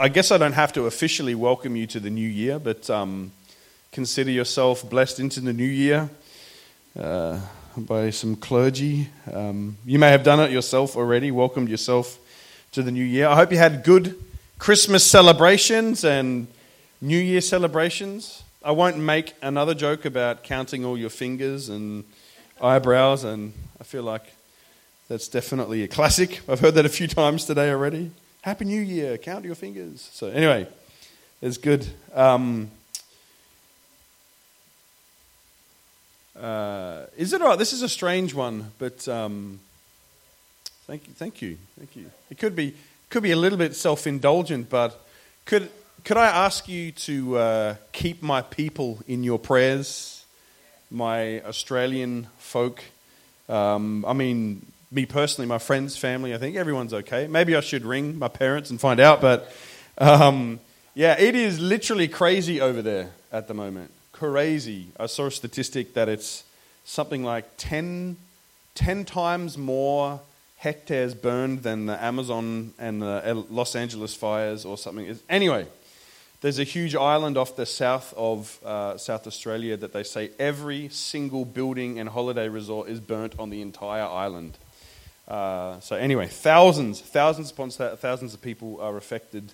I guess I don't have to officially welcome you to the new year, but um, consider yourself blessed into the new year uh, by some clergy. Um, you may have done it yourself already, welcomed yourself to the new year. I hope you had good Christmas celebrations and New Year celebrations. I won't make another joke about counting all your fingers and eyebrows, and I feel like that's definitely a classic. I've heard that a few times today already. Happy New Year, count your fingers. So, anyway, it's good. Um, uh, is it all right? This is a strange one, but um, thank you, thank you, thank you. It could be, could be a little bit self indulgent, but could, could I ask you to uh, keep my people in your prayers, my Australian folk? Um, I mean, me personally, my friends, family, I think everyone's okay. Maybe I should ring my parents and find out, but um, yeah, it is literally crazy over there at the moment. Crazy. I saw a statistic that it's something like 10, 10 times more hectares burned than the Amazon and the Los Angeles fires or something. Anyway, there's a huge island off the south of uh, South Australia that they say every single building and holiday resort is burnt on the entire island. Uh, so anyway, thousands, thousands upon thousands of people are affected,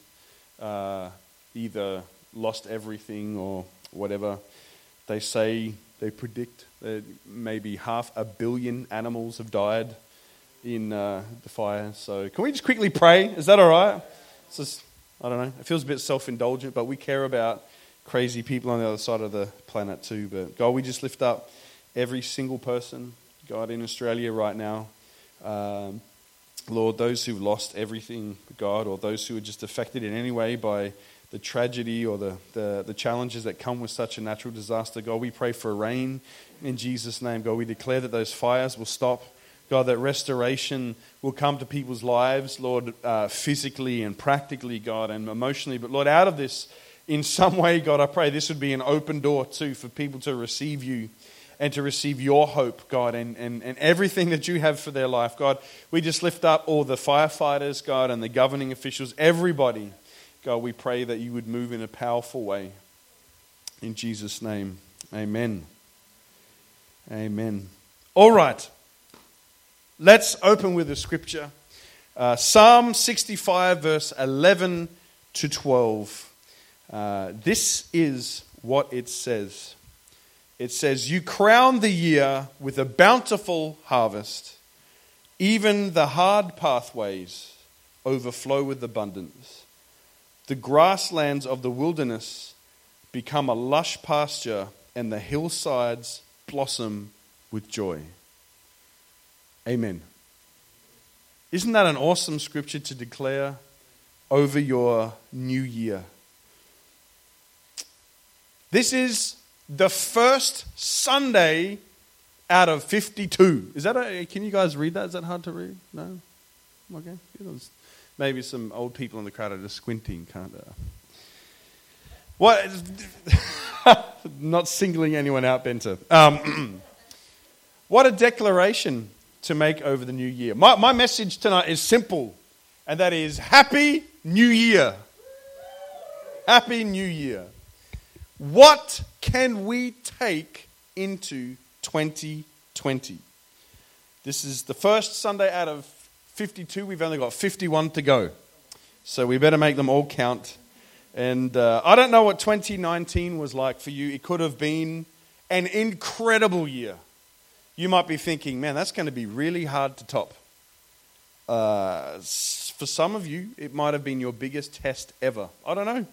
uh, either lost everything or whatever. They say they predict that maybe half a billion animals have died in uh, the fire. So can we just quickly pray? Is that all right? It's just, I don't know. It feels a bit self-indulgent, but we care about crazy people on the other side of the planet too. But God, we just lift up every single person, God, in Australia right now. Um, Lord, those who've lost everything, God, or those who are just affected in any way by the tragedy or the, the, the, challenges that come with such a natural disaster, God, we pray for rain in Jesus' name. God, we declare that those fires will stop. God, that restoration will come to people's lives, Lord, uh, physically and practically, God, and emotionally. But Lord, out of this, in some way, God, I pray this would be an open door too for people to receive you and to receive your hope, God, and, and, and everything that you have for their life. God, we just lift up all the firefighters, God, and the governing officials, everybody. God, we pray that you would move in a powerful way. In Jesus' name, amen. Amen. All right. Let's open with the scripture. Uh, Psalm 65, verse 11 to 12. Uh, this is what it says it says, You crown the year with a bountiful harvest, even the hard pathways overflow with abundance. The grasslands of the wilderness become a lush pasture, and the hillsides blossom with joy. Amen. Isn't that an awesome scripture to declare over your new year? This is the first Sunday out of 52. Is that a, can you guys read that? Is that hard to read? No? Okay. Maybe some old people in the crowd are just squinting, they? What? Not singling anyone out, Benter. Um, what a declaration to make over the new year. My, my message tonight is simple, and that is Happy New Year. Happy New Year. What can we take into 2020? This is the first Sunday out of 52. We've only got 51 to go. So we better make them all count. And uh, I don't know what 2019 was like for you. It could have been an incredible year. You might be thinking, man, that's going to be really hard to top. Uh, for some of you, it might have been your biggest test ever. I don't know.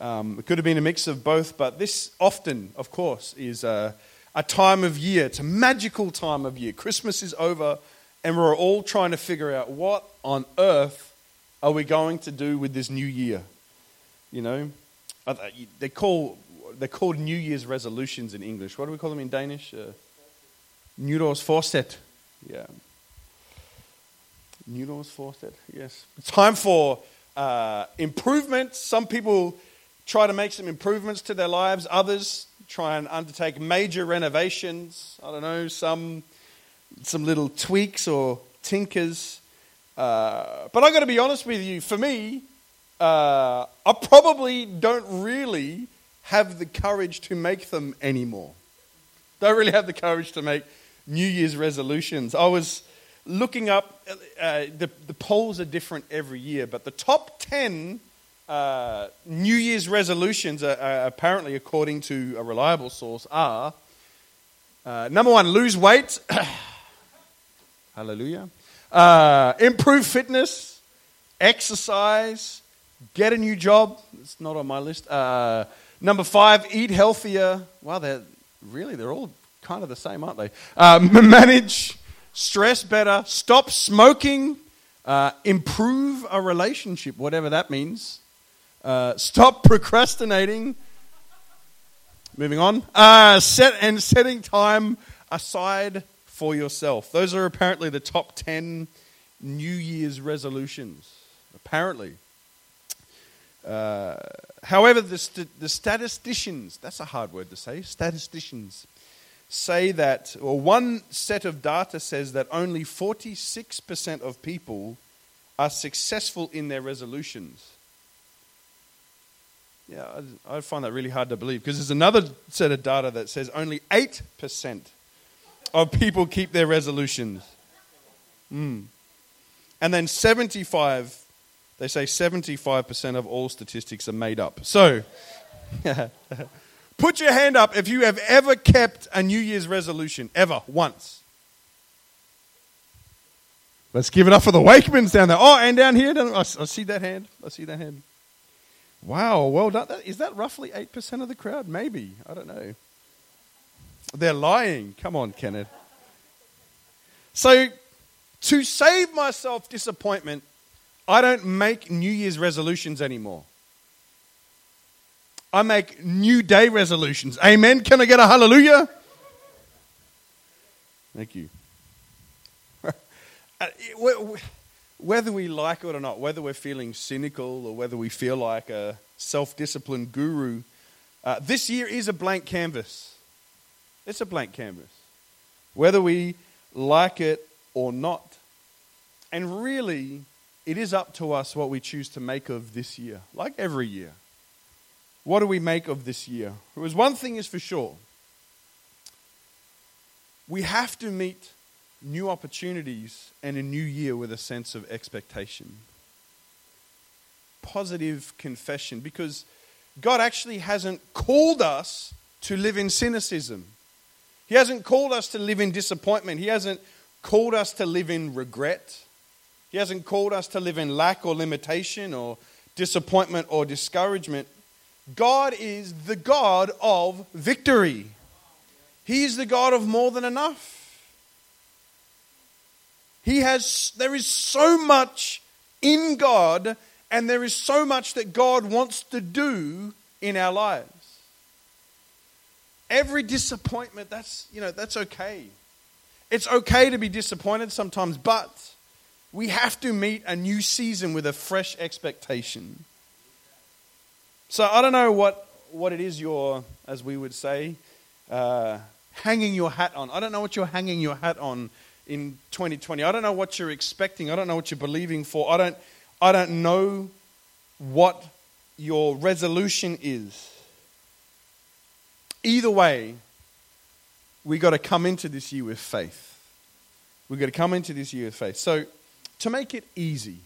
Um, it could have been a mix of both, but this often, of course, is a, a time of year. It's a magical time of year. Christmas is over, and we're all trying to figure out what on earth are we going to do with this new year. You know, they call they're called New Year's resolutions in English. What do we call them in Danish? Uh, Nytårsforsæt. Yeah. Nytårsforsæt. Yes. Time for uh, improvement. Some people try to make some improvements to their lives. Others try and undertake major renovations. I don't know, some, some little tweaks or tinkers. Uh, but I've got to be honest with you, for me, uh, I probably don't really have the courage to make them anymore. Don't really have the courage to make New Year's resolutions. I was looking up, uh, the, the polls are different every year, but the top 10 uh, New Year's resolutions, are, are apparently according to a reliable source, are uh, number one, lose weight. Hallelujah. Uh, improve fitness, exercise, get a new job. It's not on my list. Uh, number five, eat healthier. Wow, they're really, they're all kind of the same, aren't they? Uh, manage stress better, stop smoking, uh, improve a relationship, whatever that means. Uh, stop procrastinating. Moving on. Uh, set and setting time aside for yourself. Those are apparently the top 10 New Year's resolutions. Apparently. Uh, however, the, st- the statisticians, that's a hard word to say, statisticians, say that, or one set of data says that only 46% of people are successful in their resolutions. Yeah, I, find that really hard to believe because there's another set of data that says only 8% of people keep their resolutions. Mm. And then 75, they say 75% of all statistics are made up. So, put your hand up if you have ever kept a New Year's resolution, ever, once. Let's give it up for the Wakemans down there. Oh, and down here, I see that hand. I see that hand. Wow, well done. Is that roughly 8% of the crowd? Maybe. I don't know. They're lying. Come on, Kenneth. So, to save myself disappointment, I don't make New Year's resolutions anymore. I make New Day resolutions. Amen. Can I get a hallelujah? Thank you. Uh, Whether we like it or not, whether we're feeling cynical or whether we feel like a self disciplined guru, uh, this year is a blank canvas. It's a blank canvas. Whether we like it or not. And really, it is up to us what we choose to make of this year, like every year. What do we make of this year? Because one thing is for sure we have to meet new opportunities and a new year with a sense of expectation. Positive confession, because God actually hasn't called us to live in cynicism. He hasn't called us to live in disappointment. He hasn't called us to live in regret. He hasn't called us to live in lack or limitation or disappointment or discouragement. God is the God of victory. He is the God of more than enough. He has, there is so much in God, and there is so much that God wants to do in our lives. Every disappointment, that's, you know, that's okay. It's okay to be disappointed sometimes, but we have to meet a new season with a fresh expectation. So I don't know what, what it is you're, as we would say, uh, hanging your hat on. I don't know what you're hanging your hat on in 2020. I don't know what you're expecting. I don't know what you're believing for. I don't, I don't know what your resolution is. Either way, we got to come into this year with faith. We've got to come into this year with faith. So, to make it easy,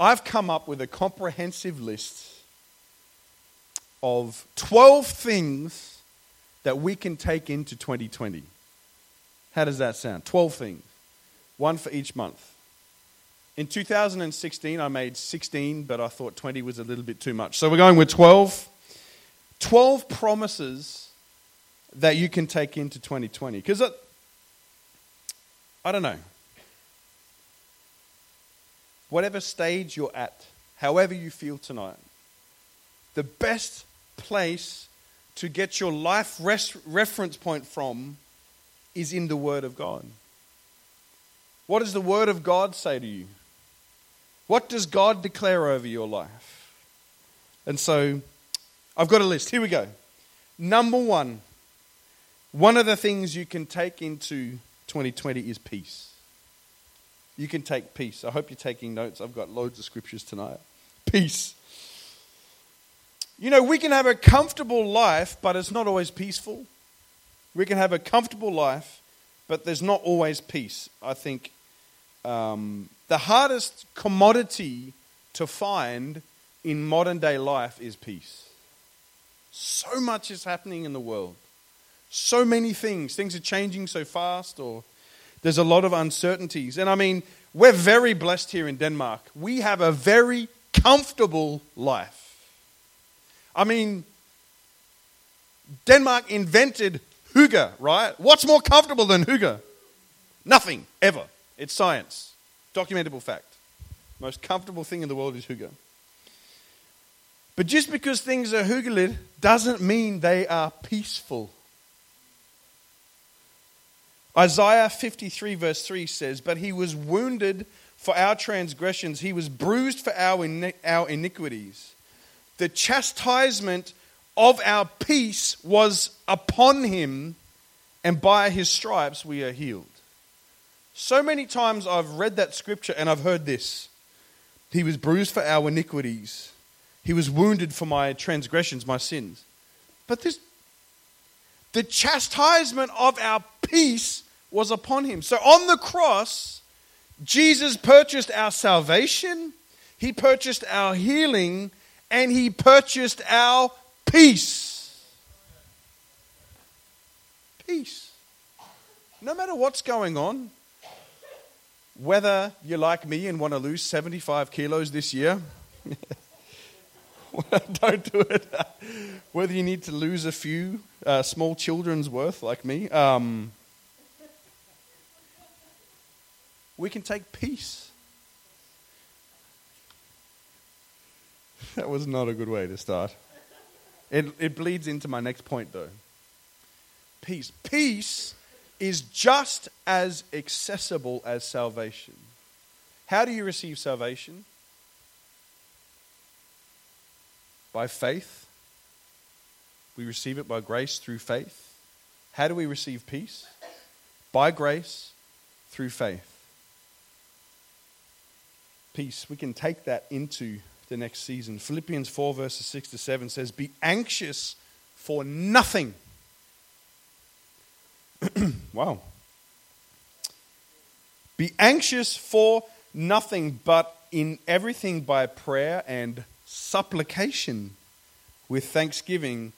I've come up with a comprehensive list of 12 things that we can take into 2020. How does that sound? 12 things, one for each month. In 2016, I made 16, but I thought 20 was a little bit too much. So we're going with 12. 12 promises that you can take into 2020. Because I don't know. Whatever stage you're at, however you feel tonight, the best place to get your life res- reference point from is in the Word of God. What does the Word of God say to you? What does God declare over your life? And so I've got a list. Here we go. Number one, one of the things you can take into 2020 is peace. You can take peace. I hope you're taking notes. I've got loads of scriptures tonight. peace. You know, we can have a comfortable life, but it's not always peaceful. We can have a comfortable life, but there's not always peace. I think um, the hardest commodity to find in modern day life is peace. So much is happening in the world. So many things. Things are changing so fast, or there's a lot of uncertainties. And I mean, we're very blessed here in Denmark. We have a very comfortable life. I mean, Denmark invented hygge, right? What's more comfortable than hygge? Nothing, ever. It's science. Documentable fact. Most comfortable thing in the world is hygge. But just because things are hyggeligt doesn't mean they are peaceful. Isaiah 53, verse 3 says, But he was wounded for our transgressions, he was bruised for our, our iniquities. The chastisement of our peace was upon him, and by his stripes we are healed. So many times I've read that scripture and I've heard this He was bruised for our iniquities, He was wounded for my transgressions, my sins. But this, the chastisement of our peace was upon him. So on the cross, Jesus purchased our salvation, He purchased our healing, and He purchased our peace. Peace. No matter what's going on, whether you're like me and want to lose 75 kilos this year, don't do it. Whether you need to lose a few uh, small children's worth like me, um, we can take peace. That was not a good way to start. It, it bleeds into my next point, though. Peace. Peace is just as accessible as salvation. How do you receive salvation? By faith. We receive it by grace through faith. How do we receive peace? By grace through faith. Peace. We can take that into the next season. Philippians 4, verses 6 to 7 says, Be anxious for nothing. wow. Be anxious for nothing, but in everything by prayer and supplication with thanksgiving,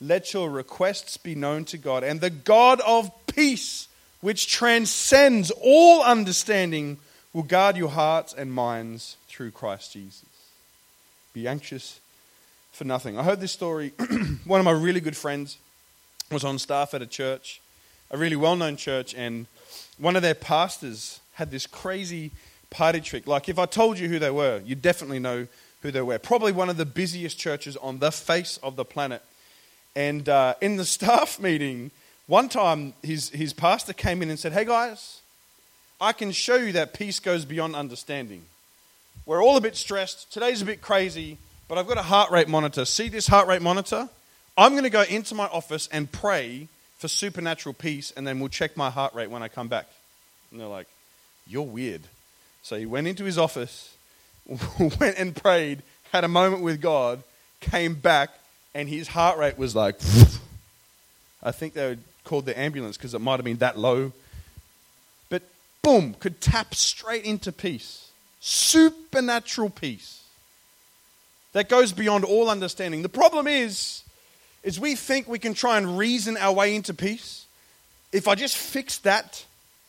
let your requests be known to God. And the God of peace, which transcends all understanding, will guard your hearts and minds through Christ Jesus. Be anxious for nothing. I heard this story. One of my really good friends was on staff at a church, a really well known church, and one of their pastors had this crazy party trick. Like, if I told you who they were, you definitely know who they were. Probably one of the busiest churches on the face of the planet. And uh, in the staff meeting, one time his, his pastor came in and said, Hey guys, I can show you that peace goes beyond understanding. We're all a bit stressed. Today's a bit crazy, but I've got a heart rate monitor. See this heart rate monitor? I'm going to go into my office and pray for supernatural peace, and then we'll check my heart rate when I come back. And they're like, You're weird. So he went into his office, went and prayed, had a moment with God, came back, and his heart rate was like, I think they called the ambulance because it might have been that low. But boom, could tap straight into peace supernatural peace that goes beyond all understanding. The problem is, is we think we can try and reason our way into peace. If I just fix that,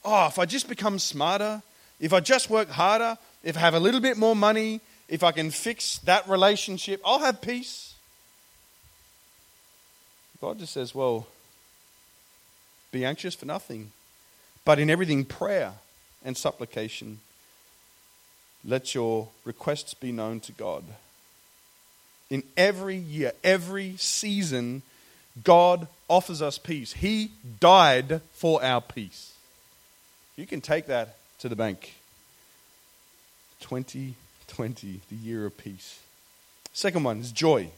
oh, if I just become smarter, if I just work harder, if I have a little bit more money, if I can fix that relationship, I'll have peace. God just says, well, be anxious for nothing, but in everything, prayer and supplication let your requests be known to God. In every year, every season, God offers us peace. He died for our peace. You can take that to the bank. 2020, the year of peace. Second one is joy.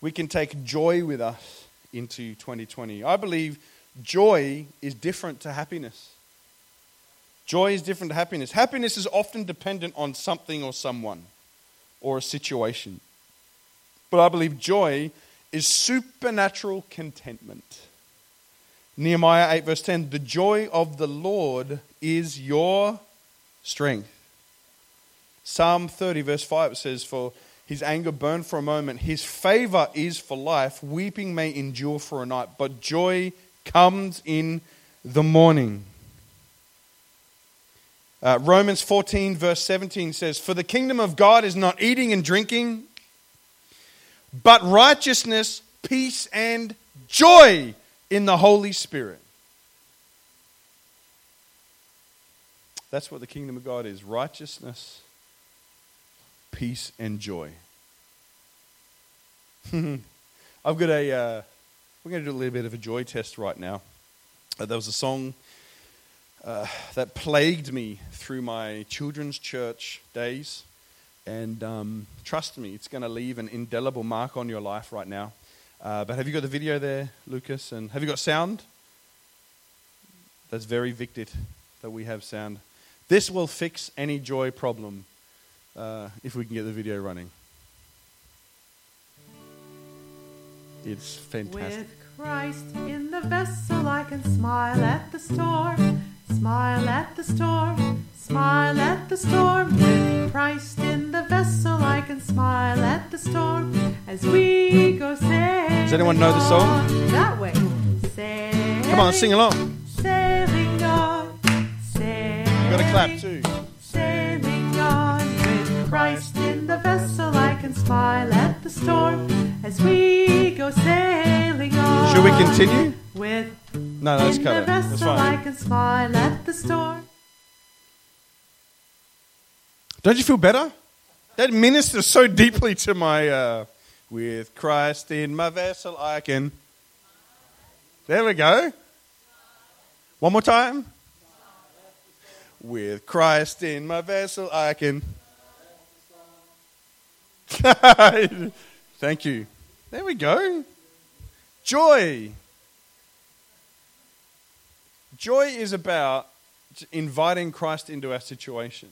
We can take joy with us into 2020. I believe joy is different to happiness. Joy is different to happiness. Happiness is often dependent on something or someone. or a situation. But I believe joy is supernatural contentment. Nehemiah 8, verse 10 The joy of the Lord is your strength. Psalm 30, verse 5 says, For his anger burned for a moment, his favor is for life. Weeping may endure for a night, but joy comes in the morning. Uh, Romans 14, verse 17 says, For the kingdom of God is not eating and drinking, but righteousness, peace, and joy in the Holy Spirit. That's what the kingdom of God is righteousness, peace, and joy. I've got a, uh, we're going to do a little bit of a joy test right now. Uh, there was a song uh, that plagued me through my children's church days. And um, trust me, it's going to leave an indelible mark on your life right now. Uh, but have you got the video there, Lucas? And have you got sound? That's very victed that we have sound. This will fix any joy problem uh, if we can get the video running. It's fantastic. With Christ in the vessel, I can smile at the storm, smile at the storm, smile at the storm. With Christ in the vessel, I can smile at the storm as we go sailing. Does anyone know the song? on That way. Sailing, Come on, sing along. Sailing on, sailing. You got to clap too. Sailing on with Christ in the vessel, I can smile at the storm as we go sailing on. Should we continue? With No, in cut the it. That's vessel, I fine. can smile at the storm. Don't you feel better? That ministers so deeply to my. Uh, with Christ in my vessel, I can. There we go. One more time. With Christ in my vessel, I can. Thank you. There we go. Joy. Joy is about inviting Christ into our situation.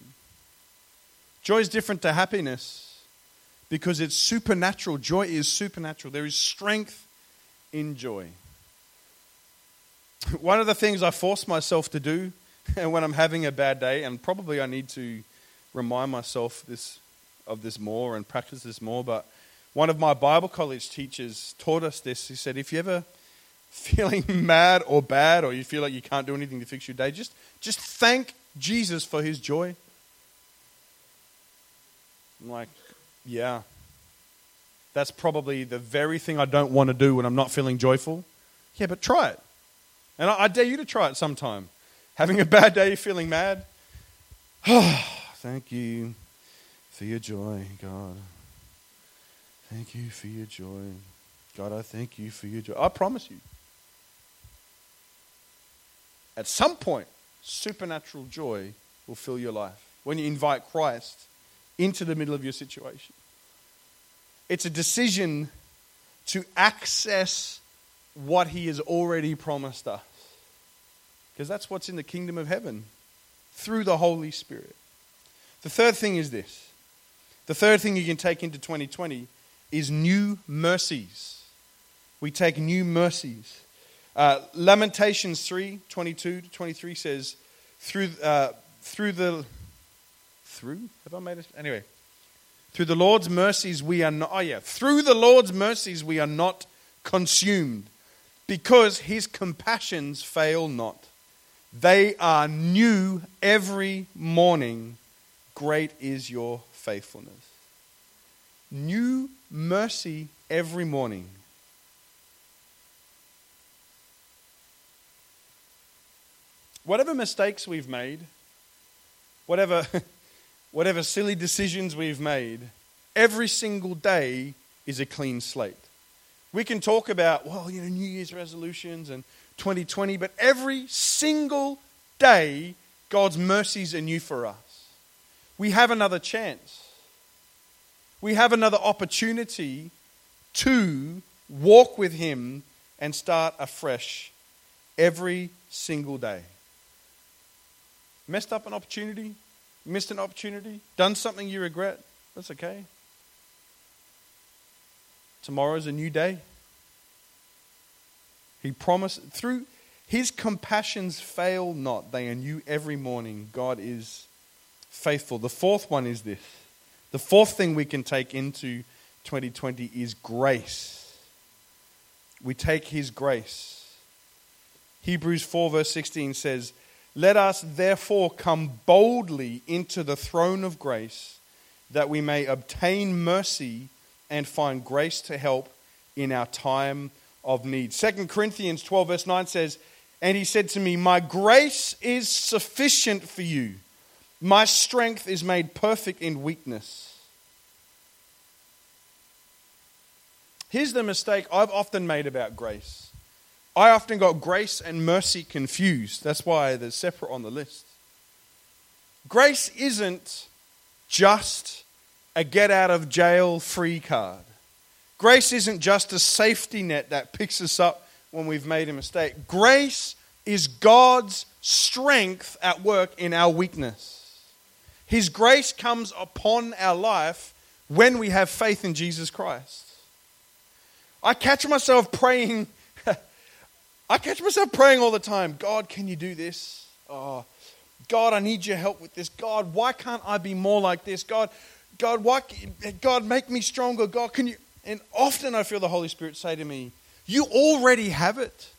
Joy is different to happiness because it's supernatural. Joy is supernatural. There is strength in joy. One of the things I force myself to do when I'm having a bad day, and probably I need to remind myself this, of this more and practice this more, but one of my Bible college teachers taught us this. He said, if you ever feeling mad or bad or you feel like you can't do anything to fix your day, just, just thank Jesus for his joy. I'm like, yeah. That's probably the very thing I don't want to do when I'm not feeling joyful. Yeah, but try it. And I, I dare you to try it sometime. Having a bad day, feeling mad. thank you for your joy, God. Thank you for your joy. God, I thank you for your joy. I promise you. At some point, supernatural joy will fill your life when you invite Christ into the middle of your situation. It's a decision to access what he has already promised us. Because that's what's in the kingdom of heaven through the Holy Spirit. The third thing is this the third thing you can take into 2020 is new mercies. We take new mercies. Uh, Lamentations 3 22 to 23 says, through, uh, through the. Through? Have I made it? Anyway. Through the Lord's mercies we are not. Oh, yeah. Through the Lord's mercies we are not consumed because his compassions fail not. They are new every morning. Great is your faithfulness. New mercy every morning. Whatever mistakes we've made, whatever, whatever silly decisions we've made, every single day is a clean slate. We can talk about, well, you know, New Year's resolutions and 2020, but every single day, God's mercies are new for us. We have another chance. We have another opportunity to walk with Him and start afresh every single day. Messed up an opportunity, missed an opportunity, done something you regret, that's okay. Tomorrow's a new day. He promised through his compassions fail not, they are new every morning. God is faithful. The fourth one is this. The fourth thing we can take into 2020 is grace. We take his grace. Hebrews 4, verse 16 says, Let us therefore come boldly into the throne of grace, that we may obtain mercy and find grace to help in our time of need. 2 Corinthians 12, verse 9 says, And he said to me, My grace is sufficient for you. My strength is made perfect in weakness. Here's the mistake I've often made about grace. I often got grace and mercy confused. That's why they're separate on the list. Grace isn't just a get out of jail free card. Grace isn't just a safety net that picks us up when we've made a mistake. Grace is God's strength at work in our weakness. His grace comes upon our life when we have faith in Jesus Christ. I catch myself praying. I catch myself praying all the time God, can you do this? Oh, God, I need your help with this. God, why can't I be more like this? God, God, why, God, make me stronger. God, can you? And often I feel the Holy Spirit say to me, You already have it.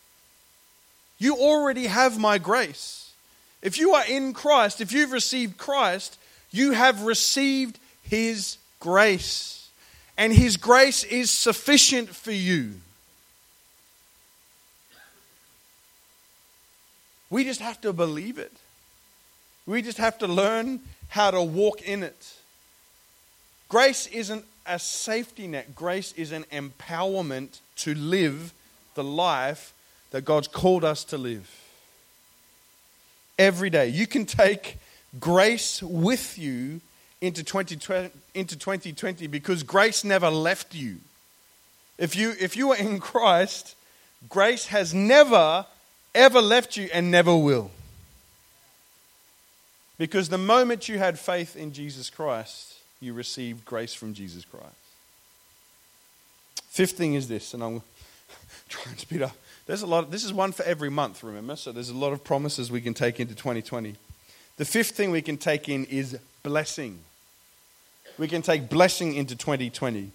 You already have my grace. If you are in Christ, if you've received Christ, you have received His grace. And His grace is sufficient for you. We just have to believe it. We just have to learn how to walk in it. Grace isn't a safety net, grace is an empowerment to live the life that God's called us to live. Every day. You can take grace with you into 2020, into 2020 because grace never left you. If you, if you are in Christ, grace has never, ever left you and never will. Because the moment you had faith in Jesus Christ, you received grace from Jesus Christ. Fifth thing is this, and I'm trying to speed up. There's a lot. Of, this is one for every month, remember? So there's a lot of promises we can take into 2020. The fifth thing we can take in is blessing. We can take blessing into 2020.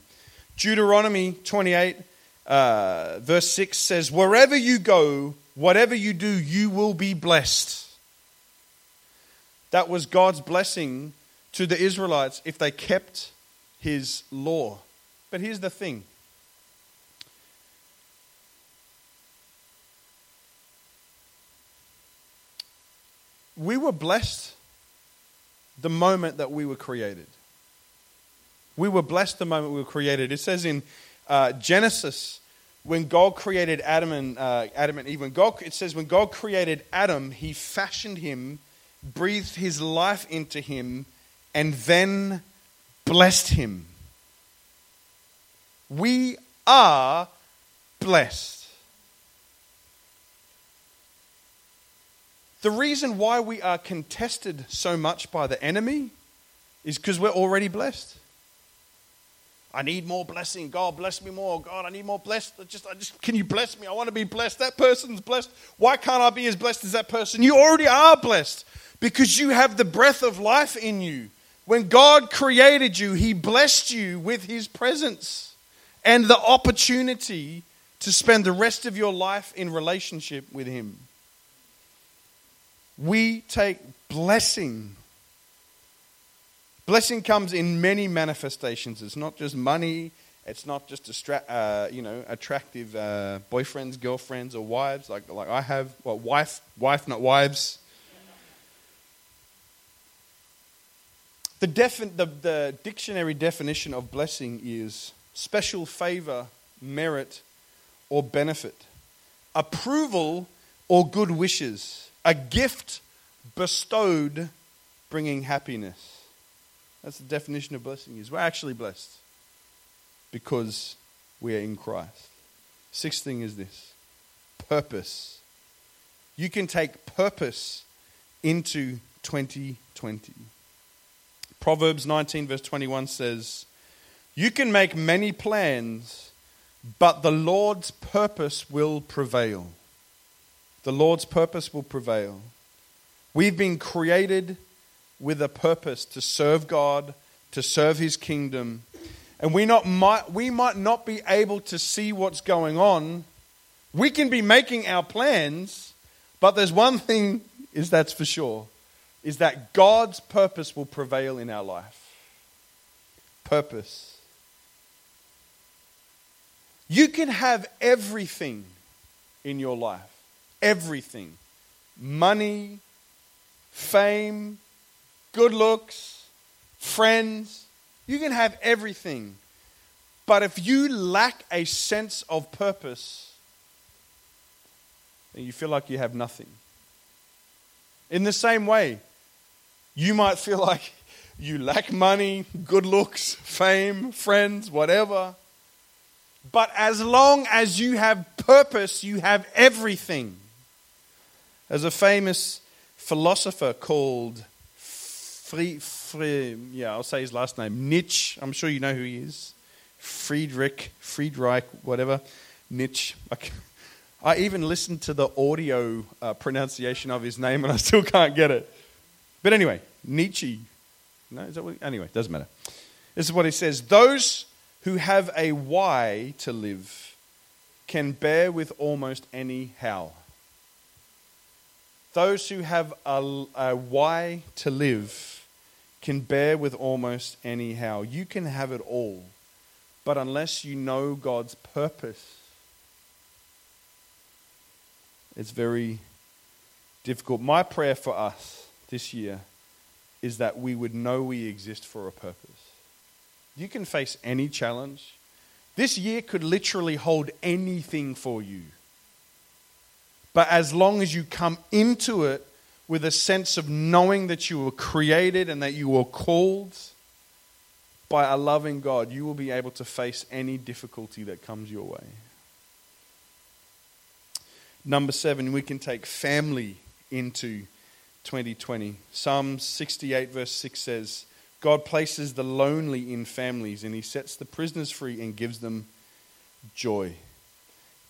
Deuteronomy 28, uh, verse 6 says, Wherever you go, whatever you do, you will be blessed. That was God's blessing to the Israelites if they kept his law. But here's the thing we were blessed the moment that we were created. We were blessed the moment we were created. It says in uh, Genesis, when God created Adam and uh, Adam and Eve, when God, it says when God created Adam, He fashioned him, breathed His life into him, and then blessed him. We are blessed. The reason why we are contested so much by the enemy is because we're already blessed. I need more blessing. God, bless me more. God, I need more blessed. Just, I just, can you bless me? I want to be blessed. That person's blessed. Why can't I be as blessed as that person? You already are blessed because you have the breath of life in you. When God created you, He blessed you with His presence and the opportunity to spend the rest of your life in relationship with Him. We take blessing. Blessing comes in many manifestations. It's not just money. It's not just a uh, you know attractive uh, boyfriends, girlfriends, or wives like like I have. Well, wife, wife, not wives. The, defi- the, the dictionary definition of blessing is special favor, merit, or benefit, approval or good wishes, a gift bestowed bringing happiness. That's the definition of blessing is. We're actually blessed because we are in Christ. Sixth thing is this purpose. You can take purpose into 2020. Proverbs 19, verse 21 says, You can make many plans, but the Lord's purpose will prevail. The Lord's purpose will prevail. We've been created with a purpose to serve God, to serve His kingdom. And we, not, might, we might not be able to see what's going on. We can be making our plans, but there's one thing is that's for sure, is that God's purpose will prevail in our life. Purpose. You can have everything in your life. Everything. Money, fame, good looks, friends. You can have everything. But if you lack a sense of purpose, then you feel like you have nothing. In the same way, you might feel like you lack money, good looks, fame, friends, whatever. But as long as you have purpose, you have everything. As a famous philosopher called Fri, Fri, yeah, I'll say his last name, Nietzsche. I'm sure you know who he is. Friedrich, Friedreich, whatever, Nietzsche. I even listened to the audio uh, pronunciation of his name and I still can't get it. But anyway, Nietzsche. No, is that what? Anyway, doesn't matter. This is what he says Those who have a why to live can bear with almost any how. Those who have a, a why to live can bear with almost anyhow. You can have it all, but unless you know God's purpose, it's very difficult. My prayer for us this year is that we would know we exist for a purpose. You can face any challenge. This year could literally hold anything for you. But as long as you come into it with a sense of knowing that you were created and that you were called by a loving God, you will be able to face any difficulty that comes your way. Number seven, we can take family into 2020. Psalm 68, verse 6 says, God places the lonely in families and he sets the prisoners free and gives them joy.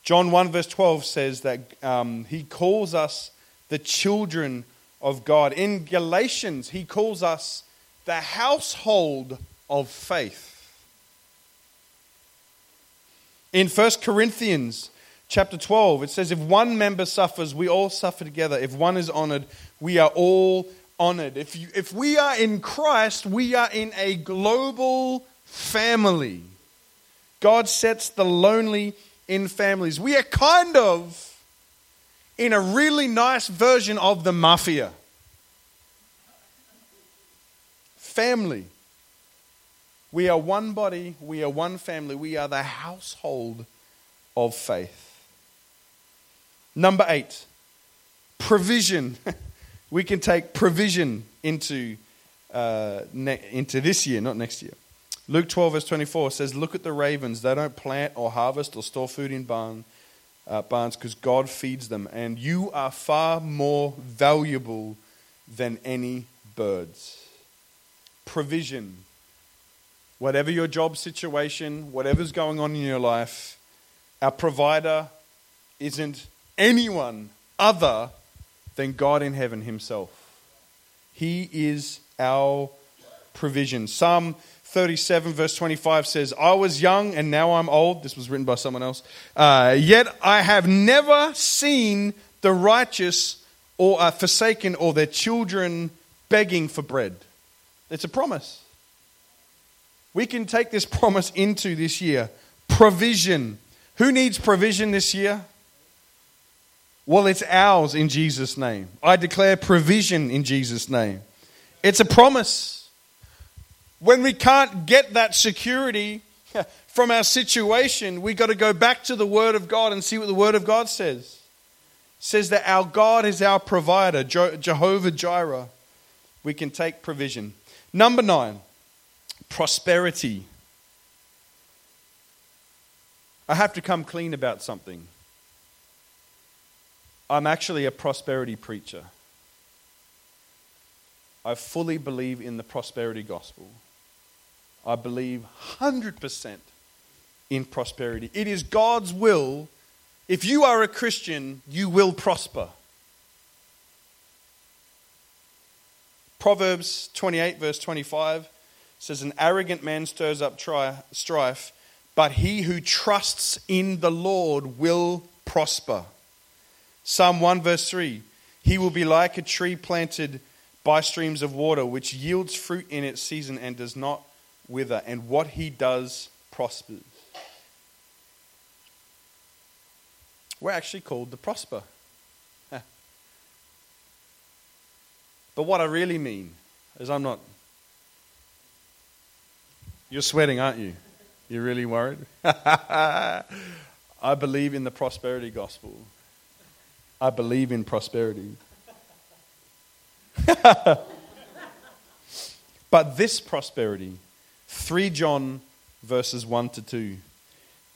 John 1, verse 12 says that um, he calls us the children of God. In Galatians, he calls us the household of faith. In 1 Corinthians chapter 12, it says, If one member suffers, we all suffer together. If one is honored, we are all honored. If, you, if we are in Christ, we are in a global family. God sets the lonely in families. We are kind of in a really nice version of the mafia. Family. We are one body, we are one family, we are the household of faith. Number eight, provision. we can take provision into, uh, ne- into this year, not next year. Luke 12, verse 24 says, Look at the ravens. They don't plant or harvest or store food in barn, uh, barns because God feeds them. And you are far more valuable than any birds. Provision. Whatever your job situation, whatever's going on in your life, our provider isn't anyone other than God in heaven Himself. He is our provision. Psalm 37, verse 25 says, I was young and now I'm old. This was written by someone else. Uh, yet I have never seen the righteous or uh, forsaken or their children begging for bread. It's a promise. We can take this promise into this year. Provision. Who needs provision this year? Well, it's ours in Jesus' name. I declare provision in Jesus' name. It's a promise. When we can't get that security from our situation, we got to go back to the Word of God and see what the Word of God says. It says that our God is our provider, Jehovah Jireh. We can take provision. Number nine, prosperity. I have to come clean about something. I'm actually a prosperity preacher. I fully believe in the prosperity gospel. I believe 100% in prosperity. It is God's will. If you are a Christian, you will prosper. Proverbs 28, verse 25 says, An arrogant man stirs up tri- strife, but he who trusts in the Lord will prosper. Psalm 1, verse 3 He will be like a tree planted by streams of water, which yields fruit in its season and does not wither, and what he does prospers. We're actually called to prosper. But what I really mean is, I'm not. You're sweating, aren't you? You're really worried? I believe in the prosperity gospel. I believe in prosperity. but this prosperity, 3 John verses 1 to 2,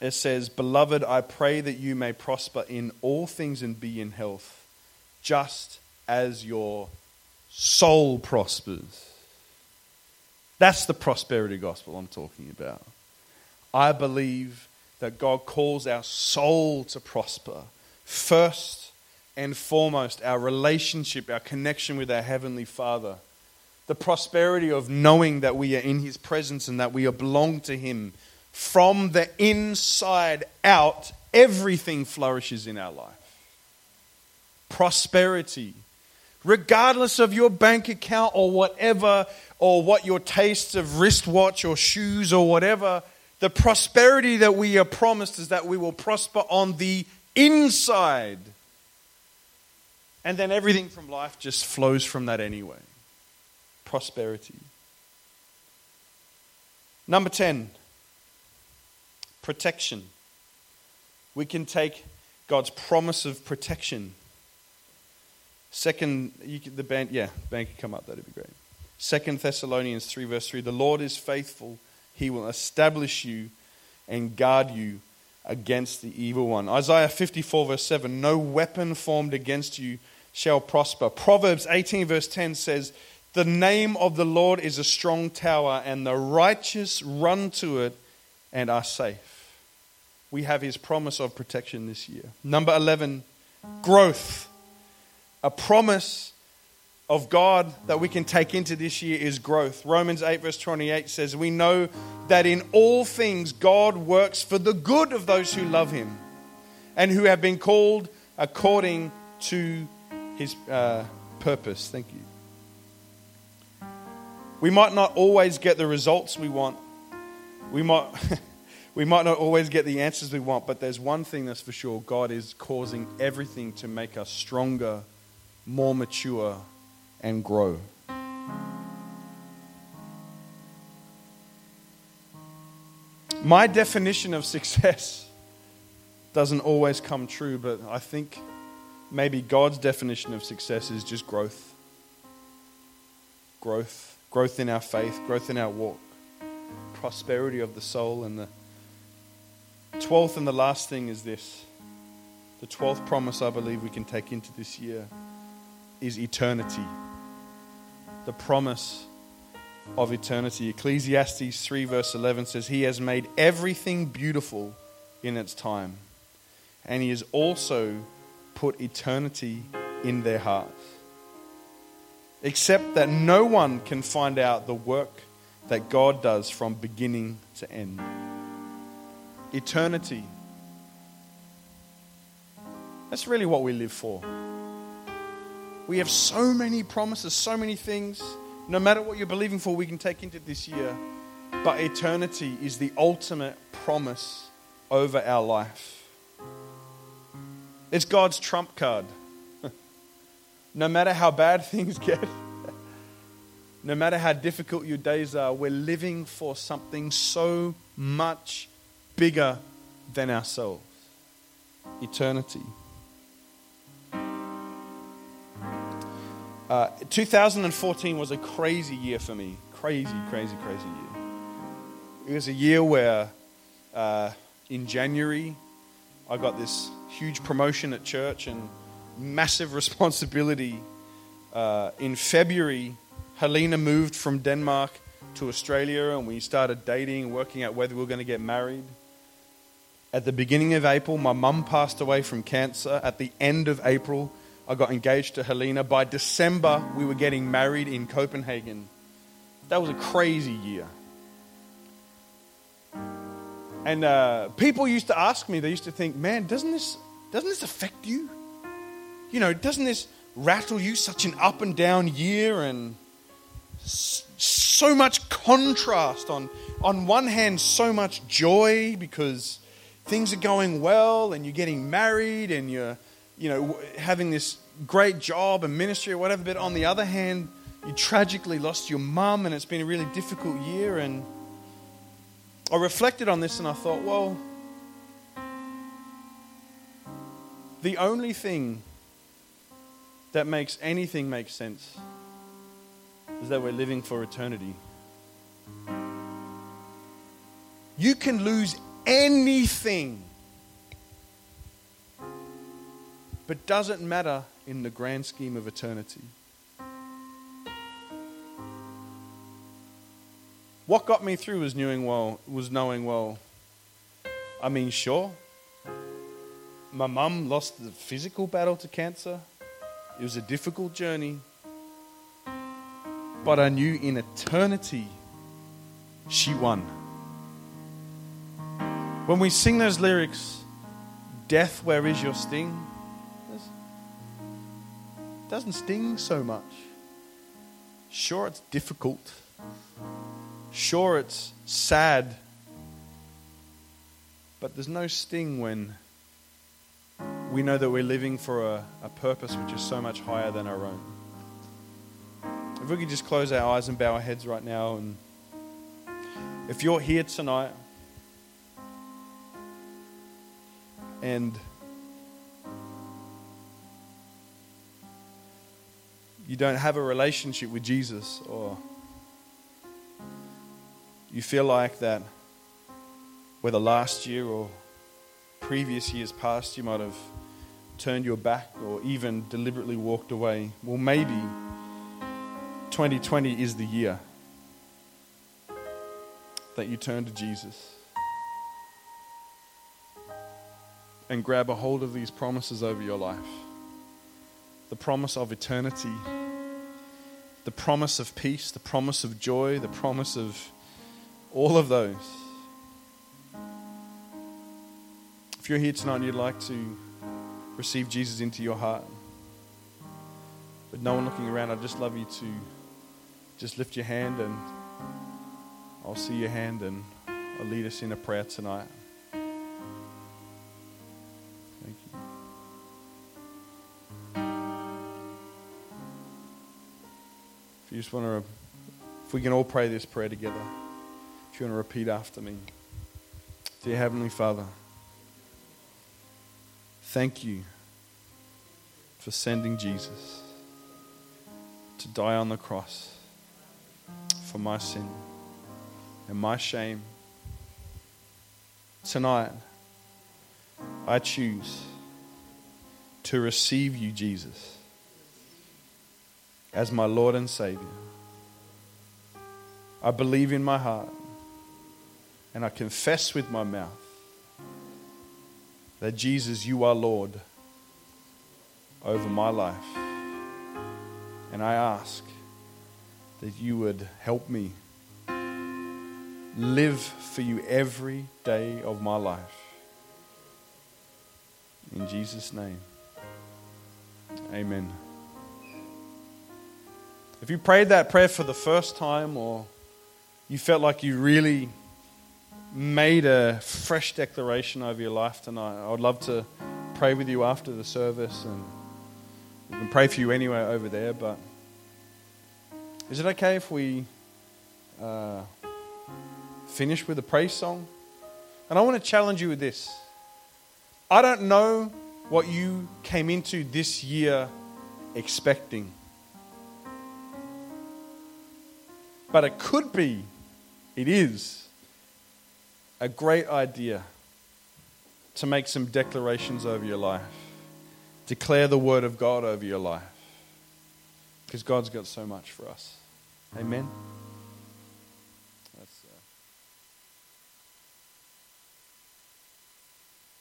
it says, Beloved, I pray that you may prosper in all things and be in health, just as your soul prospers. That's the prosperity gospel I'm talking about. I believe that God calls our soul to prosper. First and foremost, our relationship, our connection with our Heavenly Father. The prosperity of knowing that we are in His presence and that we belong to Him. From the inside out, everything flourishes in our life. Prosperity regardless of your bank account or whatever, or what your tastes of wristwatch or shoes or whatever, the prosperity that we are promised is that we will prosper on the inside. And then everything from life just flows from that anyway. Prosperity. Number 10, protection. We can take God's promise of protection Second, the band, yeah, band can come up. That'd be great. Second Thessalonians three verse three: The Lord is faithful; He will establish you and guard you against the evil one. Isaiah fifty four verse seven: No weapon formed against you shall prosper. Proverbs eighteen verse ten says, The name of the Lord is a strong tower, and the righteous run to it and are safe. We have His promise of protection this year. Number eleven, growth a promise of God that we can take into this year is growth. Romans 8, verse 28 says, We know that in all things God works for the good of those who love him and who have been called according to his uh, purpose. Thank you. We might not always get the results we want. We might, we might not always get the answers we want, but there's one thing that's for sure God is causing everything to make us stronger more mature, and grow. My definition of success doesn't always come true, but I think maybe God's definition of success is just growth. Growth. Growth in our faith, growth in our walk, prosperity of the soul. And the twelfth and the last thing is this the twelfth promise I believe we can take into this year is eternity. The promise of eternity. Ecclesiastes 3, verse 11 says, He has made everything beautiful in its time, and He has also put eternity in their hearts. Except that no one can find out the work that God does from beginning to end. Eternity. That's really what we live for. We have so many promises, so many things. No matter what you're believing for, we can take into this year. But eternity is the ultimate promise over our life. It's God's trump card. No matter how bad things get, no matter how difficult your days are, we're living for something so much bigger than ourselves eternity. Uh, 2014 was a crazy year for me. Crazy, crazy, crazy year. It was a year where uh, in January I got this huge promotion at church and massive responsibility. Uh, in February, Helena moved from Denmark to Australia and we started dating working out whether we were going to get married. At the beginning of April, my mum passed away from cancer. At the end of April, I got engaged to Helena. By December, we were getting married in Copenhagen. That was a crazy year. And uh, people used to ask me, they used to think, man, doesn't this, doesn't this affect you? You know, doesn't this rattle you? Such an up and down year and so much contrast. On, on one hand, so much joy because things are going well and you're getting married and you're, you know, having this great job and ministry or whatever. But on the other hand, you tragically lost your mum and it's been a really difficult year and I reflected on this and I thought, well, the only thing that makes anything make sense is that we're living for eternity. You can lose anything, but doesn't matter in the grand scheme of eternity. What got me through was knowing well was knowing well. I mean, sure. My mum lost the physical battle to cancer. It was a difficult journey. But I knew in eternity she won. When we sing those lyrics, Death, where is your sting? Doesn't sting so much. Sure, it's difficult. Sure, it's sad, but there's no sting when we know that we're living for a, a, purpose which is so much higher than our own. If we could just close our eyes and bow our heads right now, and if you're here tonight and you don't have a relationship with Jesus or you feel like that whether last year or previous years past you might have turned your back or even deliberately walked away, well, maybe 2020 is the year that you turn to Jesus and grab a hold of these promises over your life the promise of eternity, the promise of peace, the promise of joy, the promise of all of those. If you're here tonight and you'd like to receive Jesus into your heart, with no one looking around, I'd just love you to just lift your hand and I'll see your hand and I'll lead us in a prayer tonight. Thank you. If you just want to, if we can all pray this prayer together. If you want to repeat after me. Dear Heavenly Father, thank you for sending Jesus to die on the cross for my sin and my shame. Tonight, I choose to receive you, Jesus, as my Lord and Savior. I believe in my heart and I confess with my mouth that Jesus, you are Lord over my life. And I ask that you would help me live for you every day of my life. In Jesus' name, amen. If you prayed that prayer for the first time or you felt like you really made a fresh declaration over your life tonight, I would love to pray with you after the service and we can pray for you anyway over there. But is it okay if we uh, finish with a praise song? And I want to challenge you with this. I don't know what you came into this year expecting. But it could be, it is, a great idea to make some declarations over your life, declare the word of God over your life, because God's got so much for us. Amen.